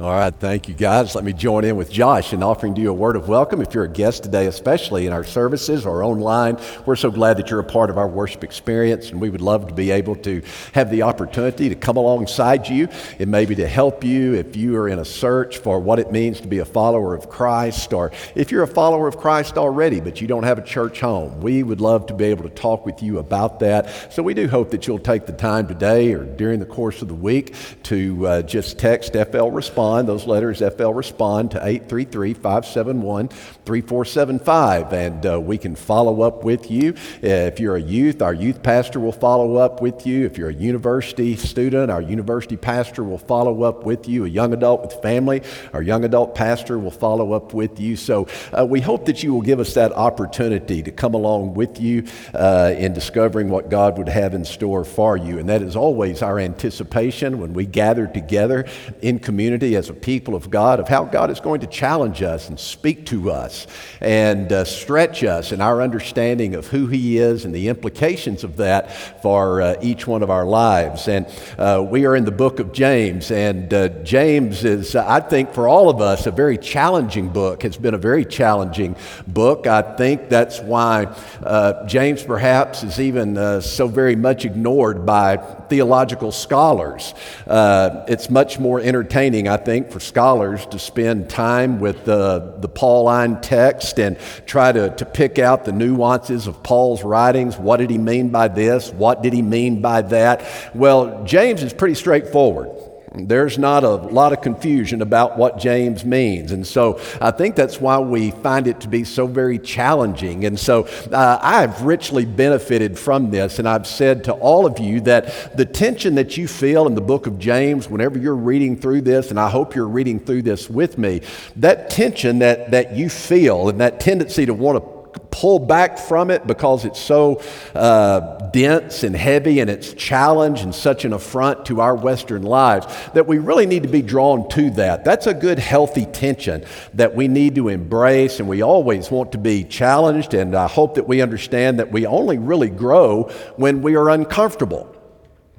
All right, thank you guys. Let me join in with Josh in offering to you a word of welcome. If you're a guest today, especially in our services or online, we're so glad that you're a part of our worship experience, and we would love to be able to have the opportunity to come alongside you and maybe to help you if you are in a search for what it means to be a follower of Christ, or if you're a follower of Christ already but you don't have a church home. We would love to be able to talk with you about that. So we do hope that you'll take the time today or during the course of the week to uh, just text FL Response respond. Those letters, FL respond to 833 571 3475. And uh, we can follow up with you. If you're a youth, our youth pastor will follow up with you. If you're a university student, our university pastor will follow up with you. A young adult with family, our young adult pastor will follow up with you. So uh, we hope that you will give us that opportunity to come along with you uh, in discovering what God would have in store for you. And that is always our anticipation when we gather together in community as a people of God of how God is going to challenge us and speak to us and uh, stretch us in our understanding of who He is and the implications of that for uh, each one of our lives. And uh, we are in the book of James, and uh, James is, I think, for all of us, a very challenging book. It's been a very challenging book. I think that's why uh, James perhaps is even uh, so very much ignored by theological scholars. it's much more entertaining, I think for scholars to spend time with the, the Pauline text and try to, to pick out the nuances of Paul's writings. What did he mean by this? What did he mean by that? Well, James is pretty straightforward. There's not a lot of confusion about what James means. And so I think that's why we find it to be so very challenging. And so uh, I've richly benefited from this. And I've said to all of you that the tension that you feel in the book of James, whenever you're reading through this, and I hope you're reading through this with me, that tension that, that you feel and that tendency to want to pull back from it because it's so uh, dense and heavy and it's challenge and such an affront to our Western lives that we really need to be drawn to that. That's a good, healthy tension that we need to embrace, and we always want to be challenged. And I hope that we understand that we only really grow when we are uncomfortable.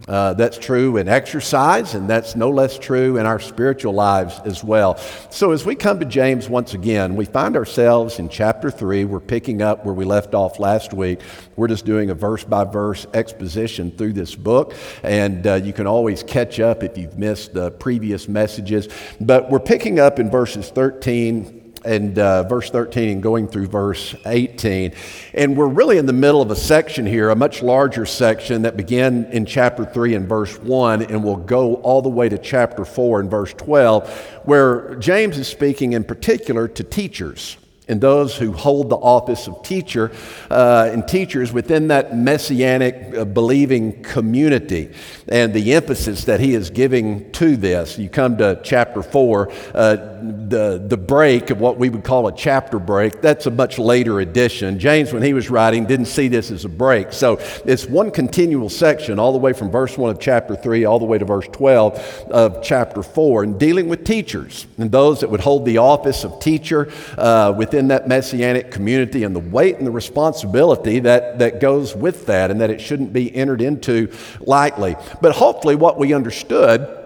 Uh, that's true in exercise, and that's no less true in our spiritual lives as well. So, as we come to James once again, we find ourselves in chapter 3. We're picking up where we left off last week. We're just doing a verse by verse exposition through this book, and uh, you can always catch up if you've missed the previous messages. But we're picking up in verses 13 and uh, verse 13 and going through verse 18. And we're really in the middle of a section here, a much larger section that began in chapter 3 and verse 1 and will go all the way to chapter 4 and verse 12, where James is speaking in particular to teachers and those who hold the office of teacher uh, and teachers within that messianic uh, believing community and the emphasis that he is giving to this. You come to chapter 4, uh, the, the break of what we would call a chapter break, that's a much later edition. James, when he was writing, didn't see this as a break. So it's one continual section, all the way from verse 1 of chapter 3 all the way to verse 12 of chapter 4, and dealing with teachers and those that would hold the office of teacher uh, within that messianic community and the weight and the responsibility that, that goes with that, and that it shouldn't be entered into lightly. But hopefully, what we understood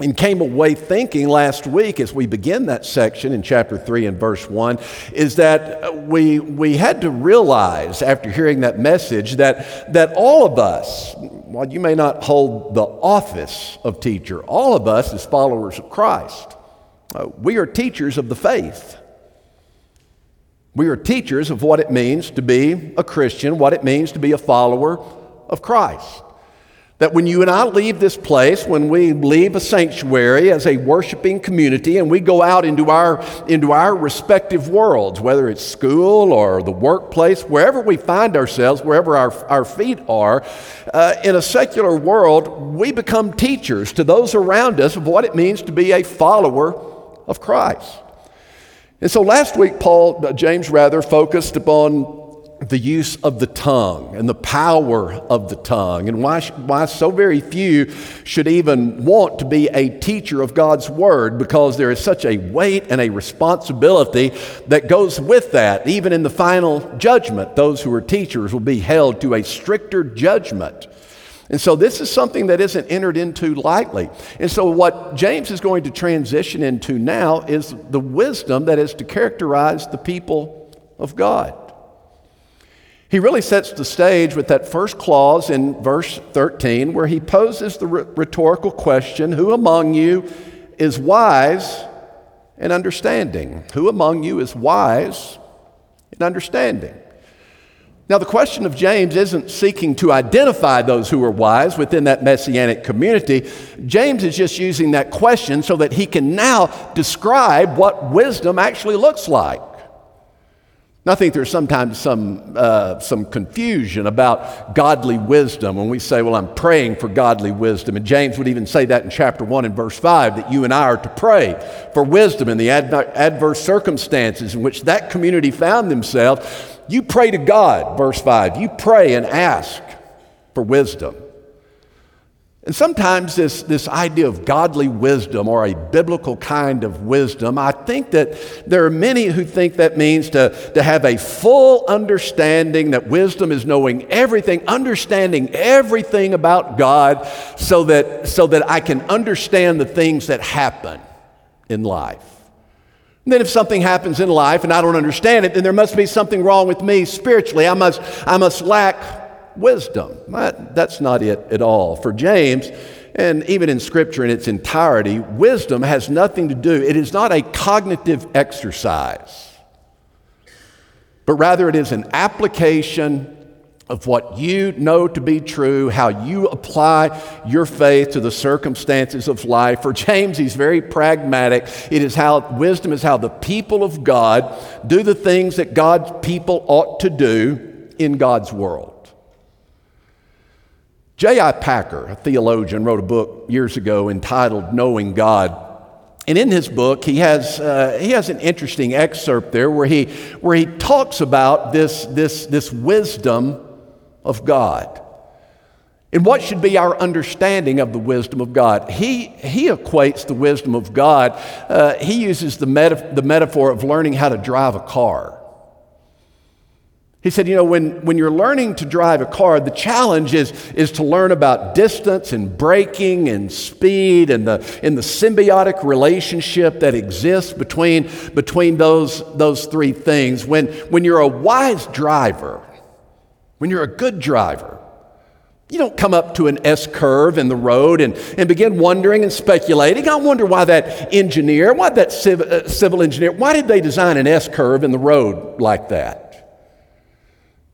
and came away thinking last week as we begin that section in chapter 3 and verse 1 is that we, we had to realize after hearing that message that, that all of us, while you may not hold the office of teacher, all of us as followers of Christ, uh, we are teachers of the faith. We are teachers of what it means to be a Christian, what it means to be a follower of Christ. That when you and I leave this place, when we leave a sanctuary as a worshiping community and we go out into our, into our respective worlds, whether it's school or the workplace, wherever we find ourselves, wherever our, our feet are, uh, in a secular world, we become teachers to those around us of what it means to be a follower of Christ. And so last week, Paul, uh, James rather, focused upon the use of the tongue and the power of the tongue, and why, why so very few should even want to be a teacher of God's Word because there is such a weight and a responsibility that goes with that. Even in the final judgment, those who are teachers will be held to a stricter judgment And so this is something that isn't entered into lightly. And so what James is going to transition into now is the wisdom that is to characterize the people of God. He really sets the stage with that first clause in verse 13 where he poses the rhetorical question Who among you is wise and understanding? Who among you is wise and understanding? Now, the question of James isn't seeking to identify those who are wise within that messianic community. James is just using that question so that he can now describe what wisdom actually looks like. I think there's sometimes some, uh, some confusion about godly wisdom when we say, Well, I'm praying for godly wisdom. And James would even say that in chapter 1 and verse 5 that you and I are to pray for wisdom in the adverse circumstances in which that community found themselves. You pray to God, verse 5. You pray and ask for wisdom. And sometimes this, this idea of godly wisdom or a biblical kind of wisdom, I think that there are many who think that means to, to have a full understanding that wisdom is knowing everything, understanding everything about God so that, so that I can understand the things that happen in life. And then if something happens in life and I don't understand it, then there must be something wrong with me spiritually. I must, I must lack wisdom. That's not it at all. For James, and even in Scripture in its entirety, wisdom has nothing to do, it is not a cognitive exercise, but rather it is an application of what you know to be true, how you apply your faith to the circumstances of life. For James, he's very pragmatic. It is how wisdom is how the people of God do the things that God's people ought to do in God's world. J.I. Packer, a theologian, wrote a book years ago entitled Knowing God. And in his book, he has, uh, he has an interesting excerpt there where he, where he talks about this, this, this wisdom of God. And what should be our understanding of the wisdom of God? He, he equates the wisdom of God, uh, he uses the, meta- the metaphor of learning how to drive a car. He said, you know, when, when you're learning to drive a car, the challenge is, is to learn about distance and braking and speed and the, and the symbiotic relationship that exists between, between those, those three things. When, when you're a wise driver, when you're a good driver, you don't come up to an S curve in the road and, and begin wondering and speculating. I wonder why that engineer, why that civ, uh, civil engineer, why did they design an S curve in the road like that?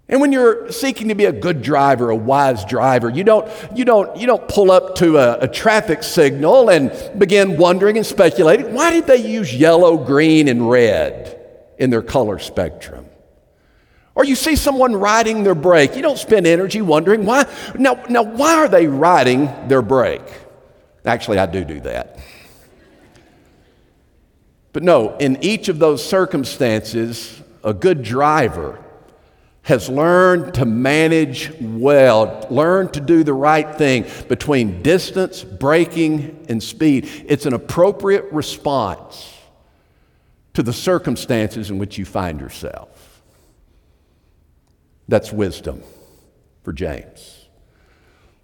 And when you're seeking to be a good driver, a wise driver, you don't, you don't, you don't pull up to a, a, traffic signal and begin wondering and speculating why did they use yellow, green, and red in their color spectrum? Or you see someone riding their brake, you don't spend energy wondering why. Now, now why are they riding their brake? Actually, I do do that. But no, in each of those circumstances, a good driver has learned to manage well, learned to do the right thing between distance, braking, and speed. It's an appropriate response to the circumstances in which you find yourself. That's wisdom for James.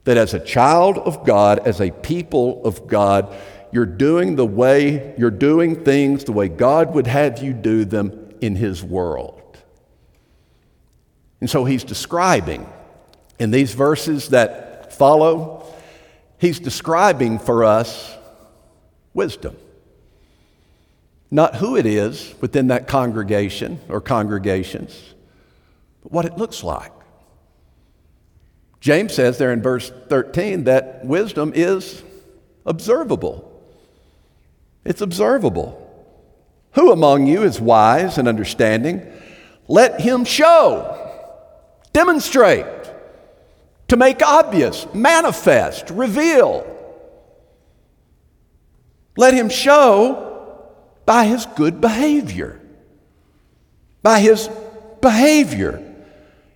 That as a child of God, as a people of God, you're doing the way, you're doing things the way God would have you do them in His world. And so he's describing in these verses that follow, he's describing for us wisdom. Not who it is within that congregation or congregations, but what it looks like. James says there in verse 13 that wisdom is observable. It's observable. Who among you is wise and understanding? Let him show demonstrate, to make obvious, manifest, reveal. Let him show by his good behavior, by his behavior,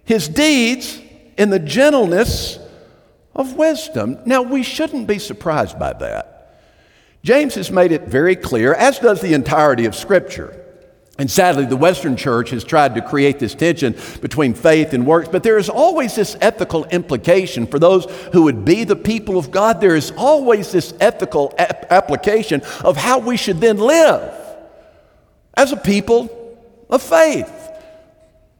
his deeds in the gentleness of wisdom. Now, we shouldn't be surprised by that. James has made it very clear, as does the entirety of Scripture, And sadly, the Western church has tried to create this tension between faith and works, but there is always this ethical implication for those who would be the people of God. There is always this ethical ap- application of how we should then live as a people of faith.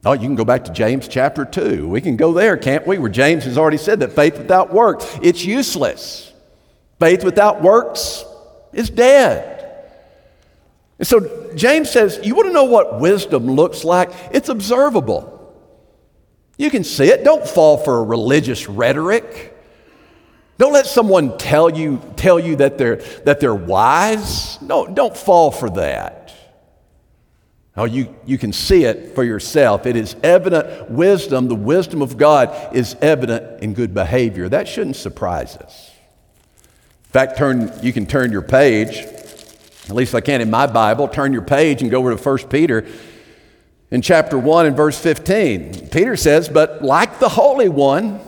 Oh, you can go back to James chapter 2. We can go there, can't we? Where James has already said that faith without works, it's useless. Faith without works is dead. And so James says, You want to know what wisdom looks like? It's observable. You can see it. Don't fall for religious rhetoric. Don't let someone tell you, tell you that, they're, that they're wise. No, don't fall for that. Oh, you, you can see it for yourself. It is evident wisdom, the wisdom of God is evident in good behavior. That shouldn't surprise us. In fact, turn, you can turn your page at least I can in my Bible. Turn your page and go over to 1 Peter in chapter 1 and verse 15. Peter says, But like the Holy One,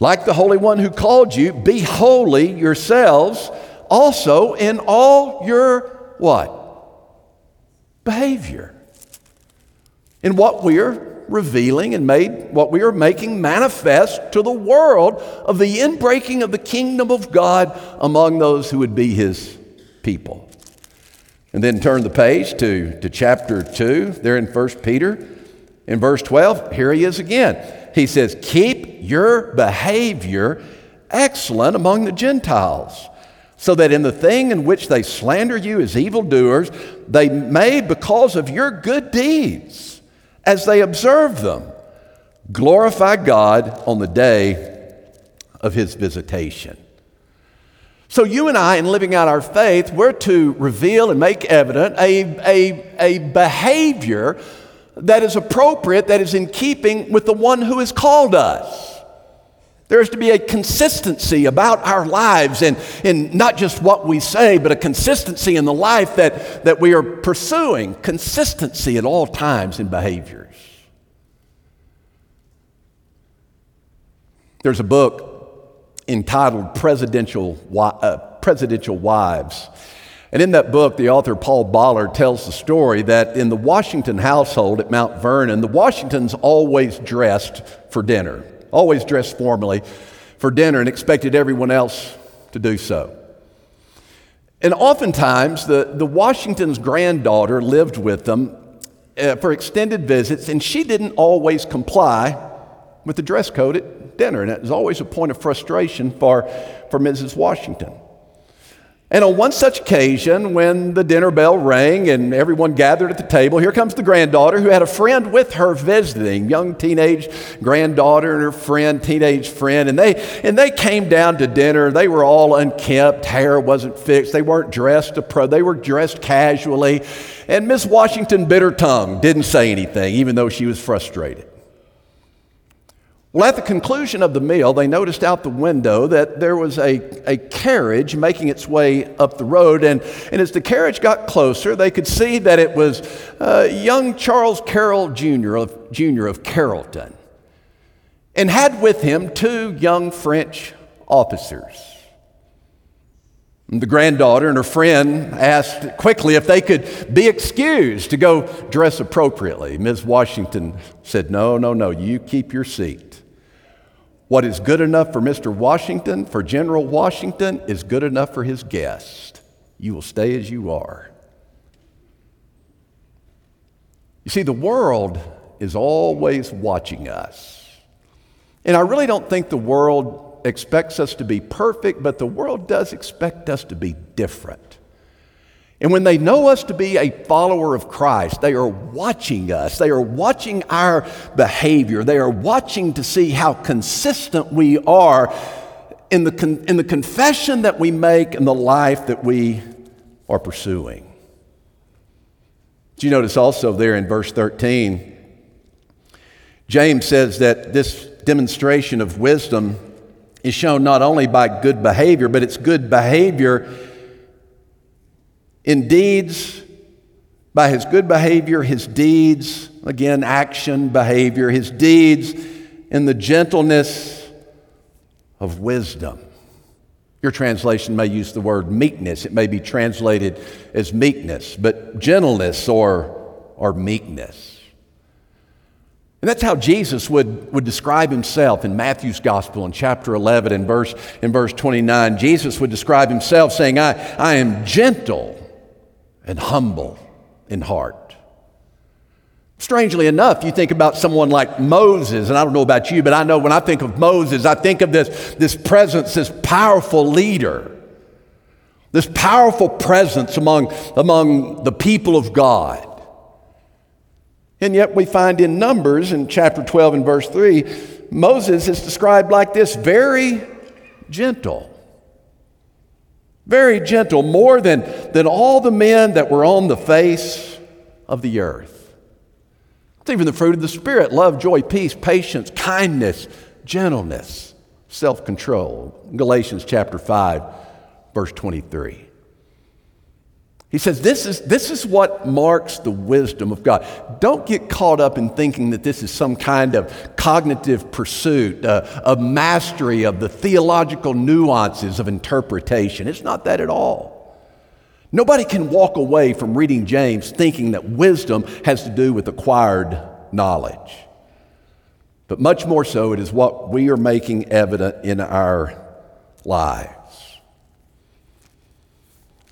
like the Holy One who called you, be holy yourselves also in all your what? Behavior. In what we are revealing and made what we are making manifest to the world of the inbreaking of the kingdom of God among those who would be his people. And then turn the page to, to chapter 2, there in 1 Peter. In verse 12, here he is again. He says, Keep your behavior excellent among the Gentiles, so that in the thing in which they slander you as evildoers, they may, because of your good deeds, as they observe them, glorify God on the day of his visitation. So, you and I, in living out our faith, we're to reveal and make evident a, a, a behavior that is appropriate, that is in keeping with the one who has called us. There is to be a consistency about our lives and in not just what we say, but a consistency in the life that, that we are pursuing, consistency at all times in behaviors. There's a book entitled Presidential, uh, Presidential Wives. And in that book, the author Paul Boller tells the story that in the Washington household at Mount Vernon, the Washingtons always dressed for dinner, always dressed formally for dinner and expected everyone else to do so. And oftentimes, the, the Washington's granddaughter lived with them uh, for extended visits, and she didn't always comply with the dress code at dinner. And it was always a point of frustration for, for Mrs. Washington. And on one such occasion, when the dinner bell rang and everyone gathered at the table, here comes the granddaughter who had a friend with her visiting, young teenage granddaughter and her friend, teenage friend, and they and they came down to dinner. They were all unkempt, hair wasn't fixed, they weren't dressed pro, they were dressed casually. And Miss Washington bit her tongue, didn't say anything, even though she was frustrated. Well, at the conclusion of the meal, they noticed out the window that there was a, a carriage making its way up the road. And, and as the carriage got closer, they could see that it was uh, young Charles Carroll Jr. of, Jr. of Carrollton and had with him two young French officers. The granddaughter and her friend asked quickly if they could be excused to go dress appropriately. Ms. Washington said, No, no, no, you keep your seat. What is good enough for Mr. Washington, for General Washington, is good enough for his guest. You will stay as you are. You see, the world is always watching us. And I really don't think the world expects us to be perfect, but the world does expect us to be different. And when they know us to be a follower of Christ, they are watching us. They are watching our behavior. They are watching to see how consistent we are in the, con- in the confession that we make and the life that we are pursuing. Do you notice also there in verse 13, James says that this demonstration of wisdom is shown not only by good behavior, but it's good behavior in deeds, by his good behavior, his deeds, again, action, behavior, his deeds in the gentleness of wisdom. Your translation may use the word meekness. It may be translated as meekness, but gentleness or, or meekness. And that's how Jesus would, would describe himself in Matthew's gospel in chapter 11 and verse, in verse 29. Jesus would describe himself saying, I, I am gentle and humble in heart. Strangely enough, you think about someone like Moses, and I don't know about you, but I know when I think of Moses, I think of this, this presence, this powerful leader, this powerful presence among, among the people of God. And yet we find in Numbers in chapter 12 and verse 3, Moses is described like this very gentle. Very gentle, more than, than all the men that were on the face of the earth. It's even the fruit of the Spirit love, joy, peace, patience, kindness, gentleness, self control. Galatians chapter 5, verse 23. He says, this is, this is what marks the wisdom of God. Don't get caught up in thinking that this is some kind of cognitive pursuit, uh, a mastery of the theological nuances of interpretation. It's not that at all. Nobody can walk away from reading James thinking that wisdom has to do with acquired knowledge. But much more so, it is what we are making evident in our lives.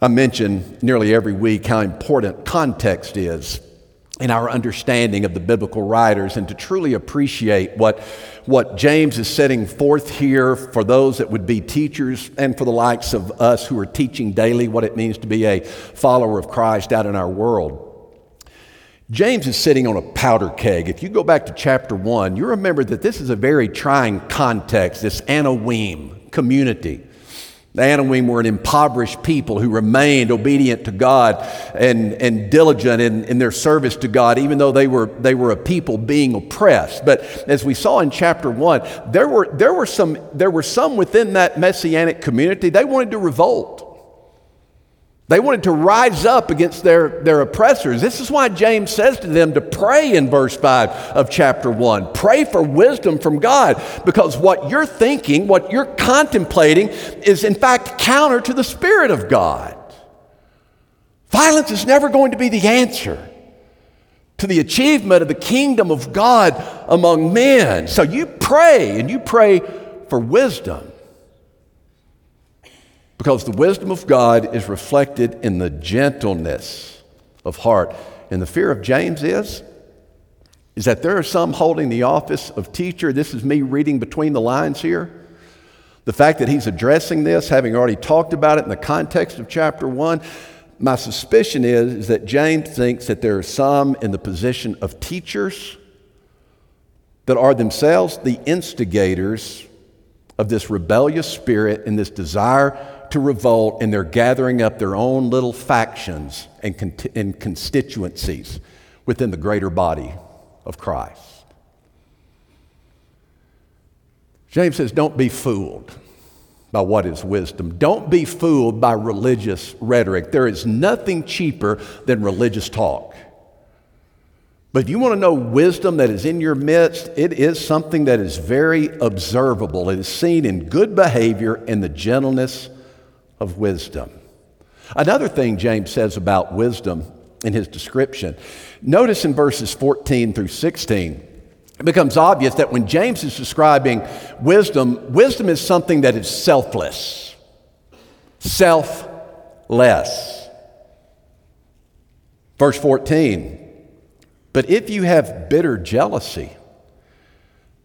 I mention nearly every week how important context is in our understanding of the biblical writers and to truly appreciate what, what James is setting forth here for those that would be teachers and for the likes of us who are teaching daily what it means to be a follower of Christ out in our world. James is sitting on a powder keg. If you go back to chapter 1, you remember that this is a very trying context, this Anawim community. The Anawim were an impoverished people who remained obedient to God and, and diligent in, in their service to God, even though they were, they were a people being oppressed. But as we saw in chapter 1, there were, there, were some, there were some within that messianic community, they wanted to revolt. They wanted to rise up against their, their oppressors. This is why James says to them to pray in verse 5 of chapter 1. Pray for wisdom from God because what you're thinking, what you're contemplating, is in fact counter to the Spirit of God. Violence is never going to be the answer to the achievement of the kingdom of God among men. So you pray and you pray for wisdom. Because the wisdom of God is reflected in the gentleness of heart. And the fear of James is, is that there are some holding the office of teacher. This is me reading between the lines here. The fact that he's addressing this, having already talked about it in the context of chapter 1, my suspicion is, is that James thinks that there are some in the position of teachers that are themselves the instigators of this rebellious spirit and this desire to revolt and they're gathering up their own little factions and, con- and constituencies within the greater body of Christ. James says, Don't be fooled by what is wisdom. Don't be fooled by religious rhetoric. There is nothing cheaper than religious talk. But if you want to know wisdom that is in your midst, it is something that is very observable. It is seen in good behavior and the gentleness of wisdom. Another thing James says about wisdom in his description notice in verses 14 through 16, it becomes obvious that when James is describing wisdom, wisdom is something that is selfless, selfless. Verse 14, but if you have bitter jealousy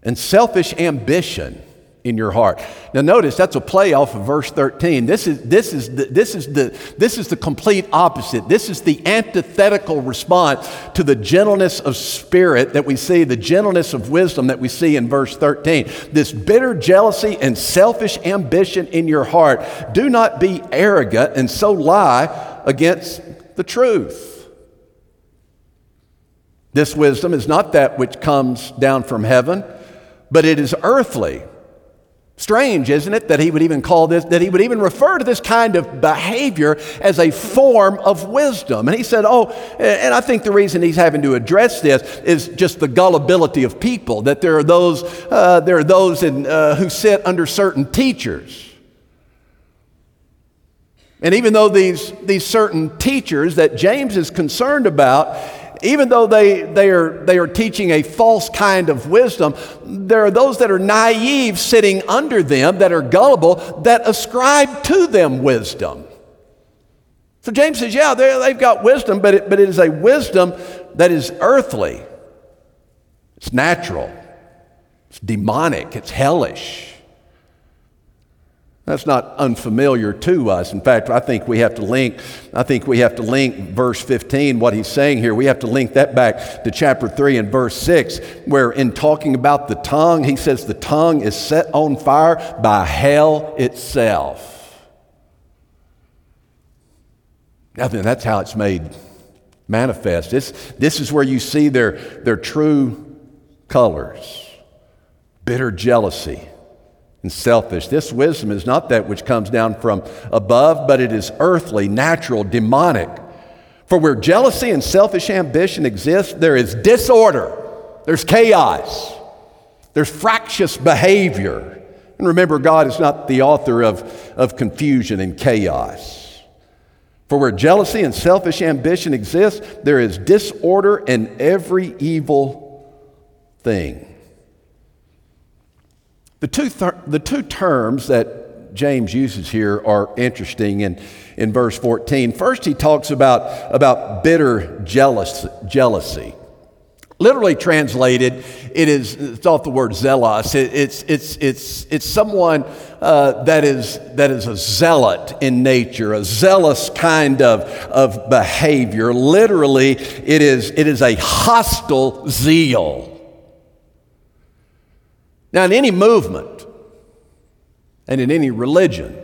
and selfish ambition, in your heart. Now notice that's a play off of verse 13. This is, this is, the, this is, the, this is the complete opposite. This is the antithetical response to the gentleness of spirit that we see, the gentleness of wisdom that we see in verse 13. This bitter jealousy and selfish ambition in your heart. Do not be arrogant and so lie against the truth. This wisdom is not that which comes down from heaven, but it is earthly Strange, isn't it, that he would even call this, that he would even refer to this kind of behavior as a form of wisdom. And he said, Oh, and I think the reason he's having to address this is just the gullibility of people, that there are those, uh, there are those in, uh, who sit under certain teachers And even though these, these certain teachers that James is concerned about, even though they, they, are, they are teaching a false kind of wisdom, there are those that are naive sitting under them, that are gullible, that ascribe to them wisdom. So James says, yeah, they've got wisdom, but it, but it is a wisdom that is earthly, it's natural, it's demonic, it's hellish. That's not unfamiliar to us. In fact, I think we have to link, I think we have to link verse 15, what he's saying here, we have to link that back to chapter 3 and verse 6, where in talking about the tongue, he says the tongue is set on fire by hell itself. I mean, that's how it's made manifest. This, this is where you see their, their true colors bitter jealousy and selfish. This wisdom is not that which comes down from above, but it is earthly, natural, demonic. For where jealousy and selfish ambition exist, there is disorder, there's chaos, there's fractious behavior. And remember, God is not the author of, of confusion and chaos. For where jealousy and selfish ambition exist, there is disorder and every evil thing. The two, th- the two terms that James uses here are interesting in, in verse 14. First, he talks about, about bitter jealous, jealousy. Literally translated, it is, it's off the word zealous. It, it's, it's, it's, it's someone uh, that, is, that is a zealot in nature, a zealous kind of, of behavior. Literally, it is, it is a hostile zeal. Now, in any movement and in any religion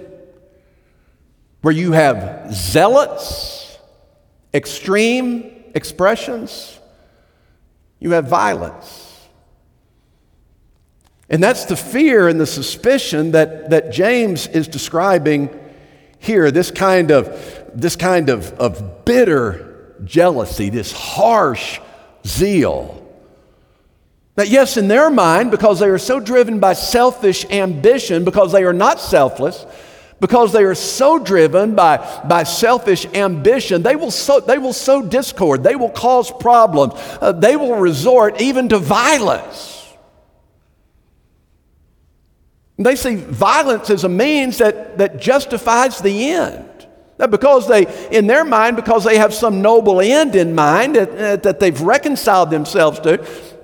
where you have zealots, extreme expressions, you have violence. And that's the fear and the suspicion that, that James is describing here this kind of, this kind of, of bitter jealousy, this harsh zeal that, yes, in their mind, because they are so driven by selfish ambition, because they are not selfless, because they are so driven by, by selfish ambition, they will, sow, they will sow discord, they will cause problems, uh, they will resort even to violence. They see violence as a means that, that justifies the end. That because they, in their mind, because they have some noble end in mind that, that they've reconciled themselves to,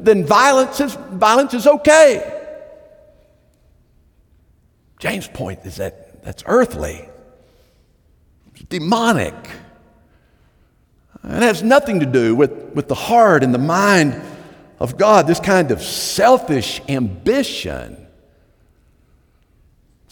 then violence is, violence is okay. James' point is that that's earthly, it's demonic. It has nothing to do with, with the heart and the mind of God, this kind of selfish ambition.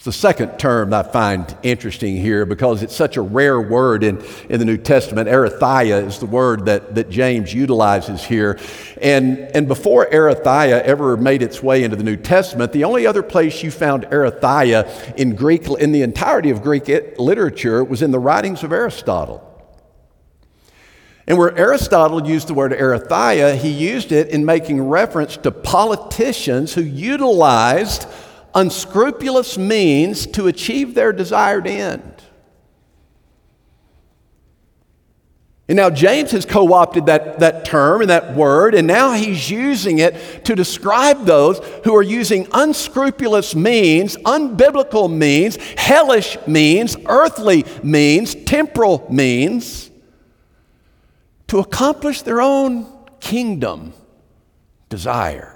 It's the second term I find interesting here because it's such a rare word in, in the New Testament. Eritheia is the word that, that James utilizes here. And, and before eritheia ever made its way into the New Testament, the only other place you found eritheia in Greek, in the entirety of Greek literature, was in the writings of Aristotle. And where Aristotle used the word eritheia, he used it in making reference to politicians who utilized unscrupulous means to achieve their desired end. And now James has co opted that, that term and that word, and now he's using it to describe those who are using unscrupulous means, unbiblical means, hellish means, earthly means, temporal means to accomplish their own kingdom desire.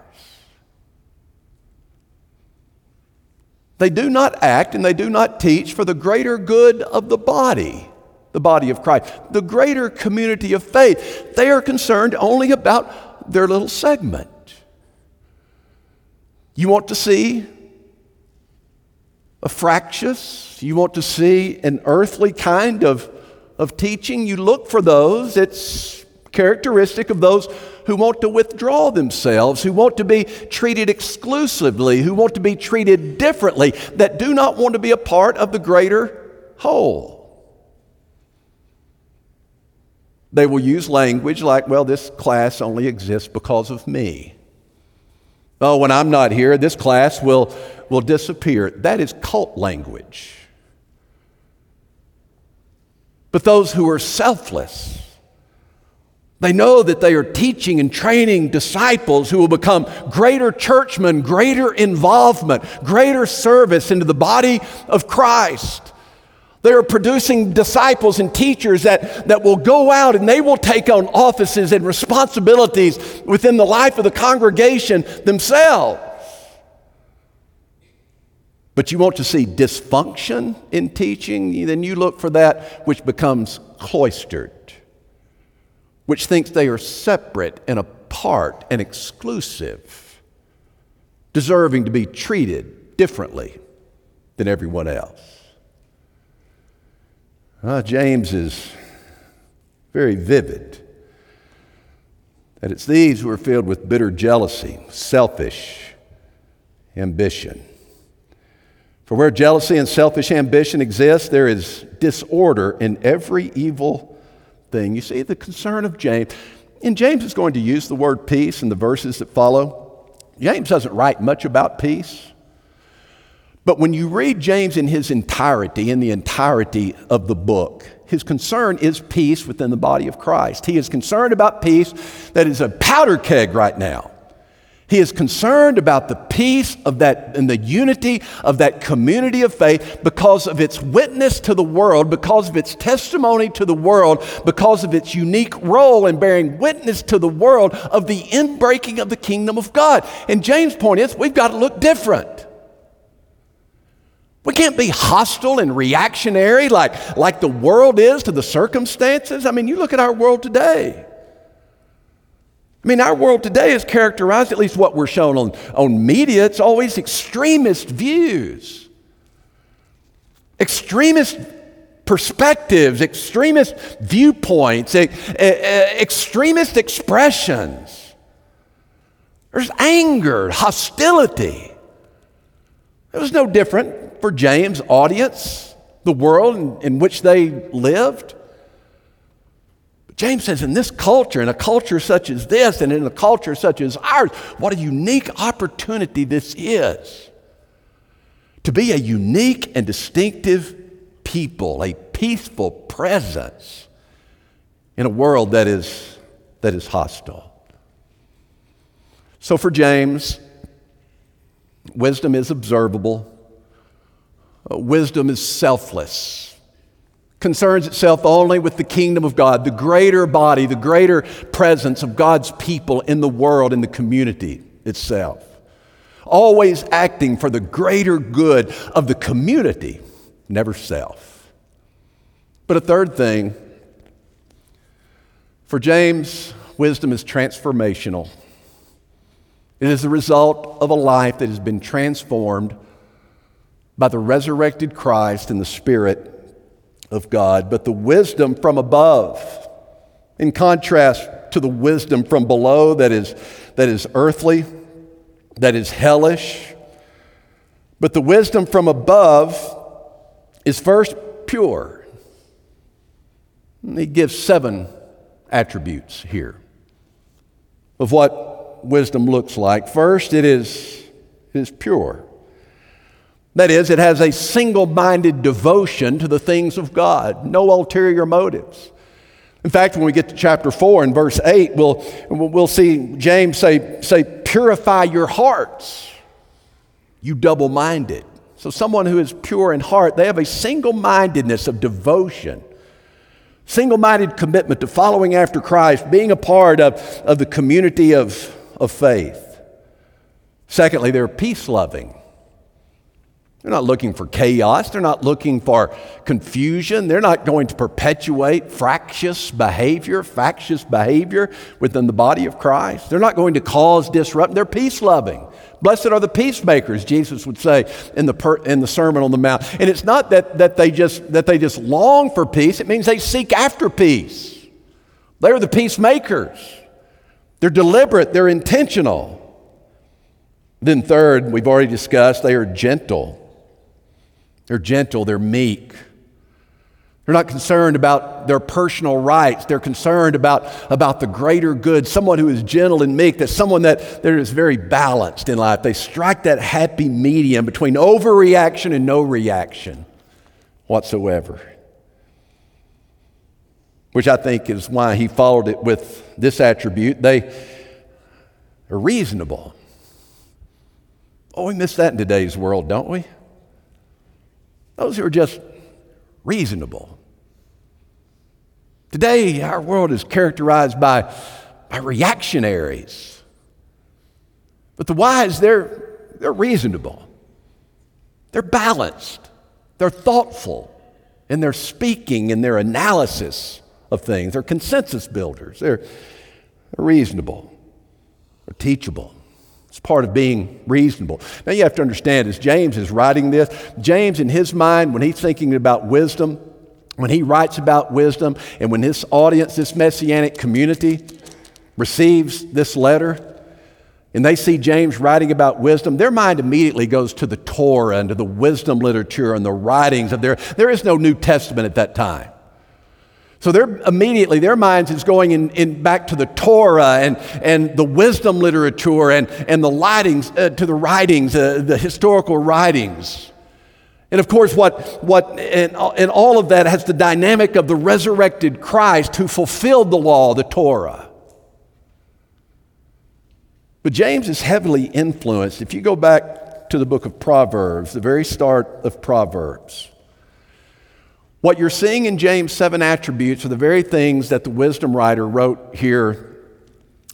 They do not act and they do not teach for the greater good of the body, the body of Christ, the greater community of faith. They are concerned only about their little segment. You want to see a fractious, you want to see an earthly kind of, of teaching, you look for those. It's characteristic of those who want to withdraw themselves, who want to be treated exclusively, who want to be treated differently, that do not want to be a part of the greater whole. They will use language like, well, this class only exists because of me. Oh, when I'm not here, this class will, will disappear. That is cult language. but those who are selfless. They know that they are teaching and training disciples who will become greater churchmen, greater involvement, greater service into the body of Christ. They are producing disciples and teachers that, that will go out and they will take on offices and responsibilities within the life of the congregation themselves. But you want to see dysfunction in teaching, then you look for that which becomes cloistered which thinks they are separate and apart and exclusive, deserving to be treated differently than everyone else. Uh, James is very vivid that it's these who are filled with bitter jealousy, selfish ambition. For where jealousy and selfish ambition exist, there is disorder in every evil thing. You see the concern of James. And James is going to use the word peace in the verses that follow. James doesn't write much about peace. But when you read James in his entirety, in the entirety of the book, his concern is peace within the body of Christ. He is concerned about peace that is a powder keg right now. He is concerned about the peace of that and the unity of that community of faith because of its witness to the world, because of its testimony to the world, because of its unique role in bearing witness to the world of the inbreaking of the kingdom of God. And James' point is we've got to look different. We can't be hostile and reactionary like, like the world is to the circumstances. I mean, you look at our world today. I mean, our world today is characterized, at least what we're shown on, on media, it's always extremist views, extremist perspectives, extremist viewpoints, extremist expressions. There's anger, hostility. It was no different for James' audience, the world in, in which they lived. James says, in this culture, in a culture such as this, and in a culture such as ours, what a unique opportunity this is to be a unique and distinctive people, a peaceful presence in a world that is, that is hostile. So for James, wisdom is observable, uh, wisdom is selfless concerns itself only with the kingdom of God, the greater body, the greater presence of God's people in the world, in the community itself. Always acting for the greater good of the community, never self. But a third thing, for James, wisdom is transformational. It is the result of a life that has been transformed by the resurrected Christ and the Spirit of God, but the wisdom from above, in contrast to the wisdom from below that is, that is earthly, that is hellish. But the wisdom from above is first pure. he gives seven attributes here of what wisdom looks like. First, it is, it is pure. That is, it has a single minded devotion to the things of God, no ulterior motives. In fact, when we get to chapter 4 and verse 8, we'll, we'll see James say, say, Purify your hearts, you double minded. So, someone who is pure in heart, they have a single mindedness of devotion, single minded commitment to following after Christ, being a part of, of the community of, of faith. Secondly, they're peace loving. They're not looking for chaos. They're not looking for confusion. They're not going to perpetuate fractious behavior, factious behavior within the body of Christ. They're not going to cause disruption. They're peace loving. Blessed are the peacemakers, Jesus would say in the, per, in the Sermon on the Mount. And it's not that, that, they just, that they just long for peace, it means they seek after peace. They're the peacemakers. They're deliberate, they're intentional. Then, third, we've already discussed, they are gentle. They're gentle, they're meek. They're not concerned about their personal rights. They're concerned about, about the greater good. Someone who is gentle and meek, that's someone that, that is very balanced in life. They strike that happy medium between overreaction and no reaction whatsoever. which I think is why he followed it with this attribute. They are reasonable. Oh, we miss that in today's world, don't we? Those who are just reasonable. Today, our world is characterized by, by reactionaries. But the wise, they're, they're reasonable. They're balanced. They're thoughtful in their speaking and their analysis of things. They're consensus builders. They're, they're reasonable. They're teachable. Part of being reasonable. Now you have to understand, as James is writing this, James, in his mind, when he's thinking about wisdom, when he writes about wisdom, and when his audience, this messianic community, receives this letter, and they see James writing about wisdom, their mind immediately goes to the Torah and to the wisdom literature and the writings of their. There is no New Testament at that time. So they're immediately, their minds is going in, in back to the Torah and, and the wisdom literature and, and the writings, uh, to the writings, uh, the historical writings. And of course, what, what and, and all of that has the dynamic of the resurrected Christ who fulfilled the law, the Torah. But James is heavily influenced. If you go back to the book of Proverbs, the very start of Proverbs, what you're seeing in James' seven attributes are the very things that the wisdom writer wrote here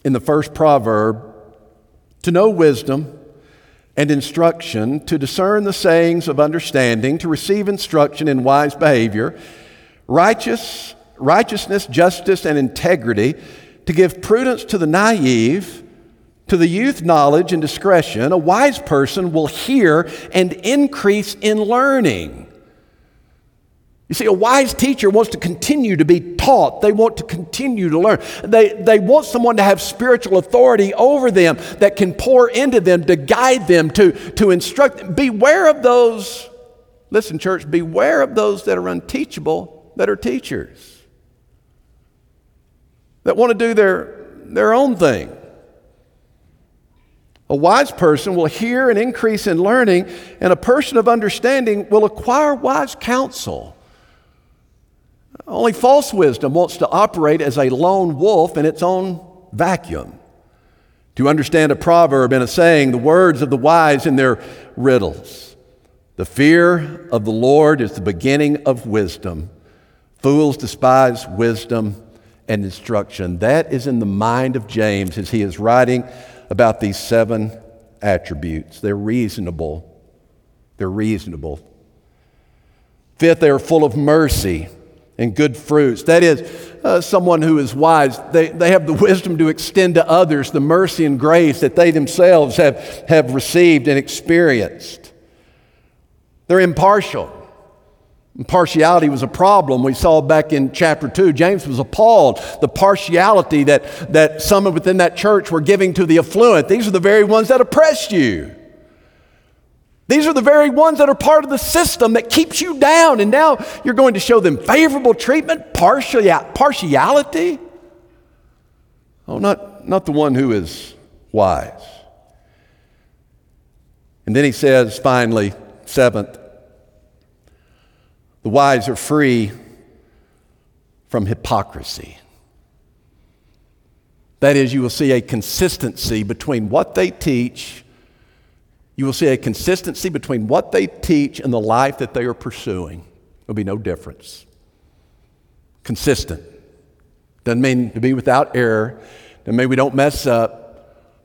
in the first proverb to know wisdom and instruction, to discern the sayings of understanding, to receive instruction in wise behavior, righteous, righteousness, justice, and integrity, to give prudence to the naive, to the youth knowledge and discretion. A wise person will hear and increase in learning. You see, a wise teacher wants to continue to be taught. They want to continue to learn. They, they want someone to have spiritual authority over them that can pour into them, to guide them, to, to instruct them. Beware of those, listen, church, beware of those that are unteachable, that are teachers, that want to do their, their own thing. A wise person will hear an increase in learning, and a person of understanding will acquire wise counsel. Only false wisdom wants to operate as a lone wolf in its own vacuum. To understand a proverb and a saying, the words of the wise in their riddles. The fear of the Lord is the beginning of wisdom. Fools despise wisdom and instruction. That is in the mind of James as he is writing about these seven attributes. They're reasonable. They're reasonable. Fifth, they are full of mercy and good fruits. That is, uh, someone who is wise, they, they have the wisdom to extend to others the mercy and grace that they themselves have, have received and experienced. They're impartial. Impartiality was a problem we saw back in chapter 2. James was appalled the partiality that, that some within that church were giving to the affluent. These are the very ones that oppressed you. These are the very ones that are part of the system that keeps you down, and now you're going to show them favorable treatment, partiality. Oh, not, not the one who is wise. And then he says, finally, seventh, the wise are free from hypocrisy. That is, you will see a consistency between what they teach you will see a consistency between what they teach and the life that they are pursuing. There'll be no difference. Consistent. Doesn't mean to be without error. Doesn't mean we don't mess up.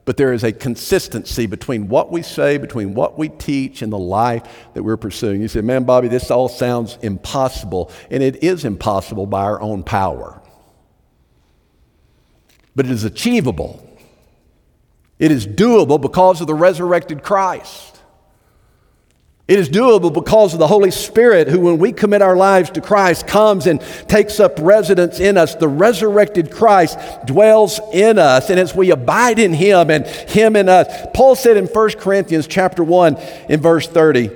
But there is a consistency between what we say, between what we teach, and the life that we're pursuing. You say, man, Bobby, this all sounds impossible. And it is impossible by our own power. But it is achievable it is doable because of the resurrected Christ. It is doable because of the Holy Spirit, who, when we commit our lives to Christ, comes and takes up residence in us. The resurrected Christ dwells in us, and as we abide in Him and Him in us. Paul said in 1 Corinthians chapter 1, in verse 30,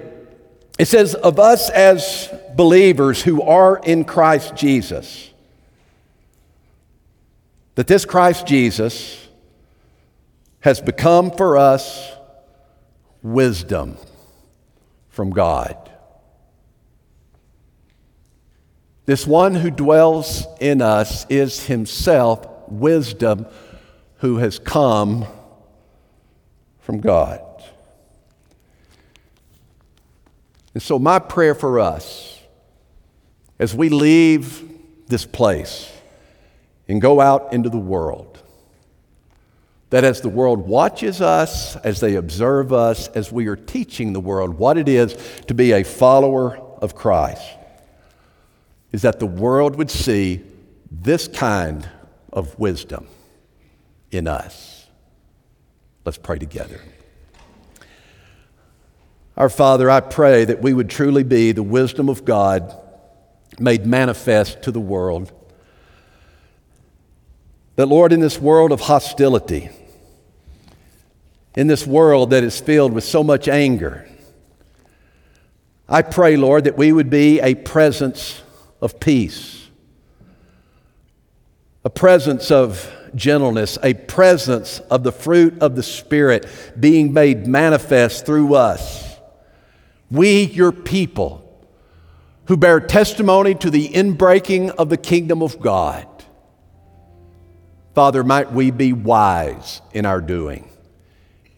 it says, Of us as believers who are in Christ Jesus, that this Christ Jesus, has become for us wisdom from God. This one who dwells in us is himself wisdom who has come from God. And so, my prayer for us as we leave this place and go out into the world, that as the world watches us, as they observe us, as we are teaching the world what it is to be a follower of Christ, is that the world would see this kind of wisdom in us. Let's pray together. Our Father, I pray that we would truly be the wisdom of God made manifest to the world. That, Lord, in this world of hostility, in this world that is filled with so much anger, I pray, Lord, that we would be a presence of peace, a presence of gentleness, a presence of the fruit of the Spirit being made manifest through us. We, your people, who bear testimony to the inbreaking of the kingdom of God. Father, might we be wise in our doing.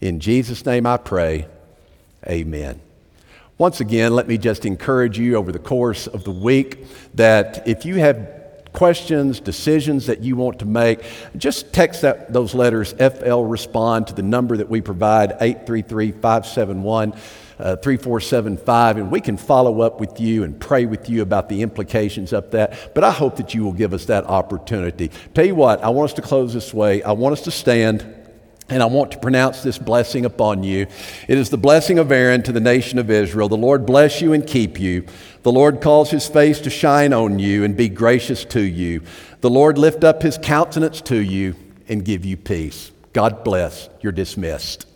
In Jesus' name I pray, amen. Once again, let me just encourage you over the course of the week that if you have questions, decisions that you want to make, just text that, those letters FL Respond to the number that we provide, 833 571 uh, 3475, and we can follow up with you and pray with you about the implications of that. But I hope that you will give us that opportunity. Tell you what, I want us to close this way. I want us to stand. And I want to pronounce this blessing upon you. It is the blessing of Aaron to the nation of Israel. The Lord bless you and keep you. The Lord cause his face to shine on you and be gracious to you. The Lord lift up his countenance to you and give you peace. God bless. You're dismissed.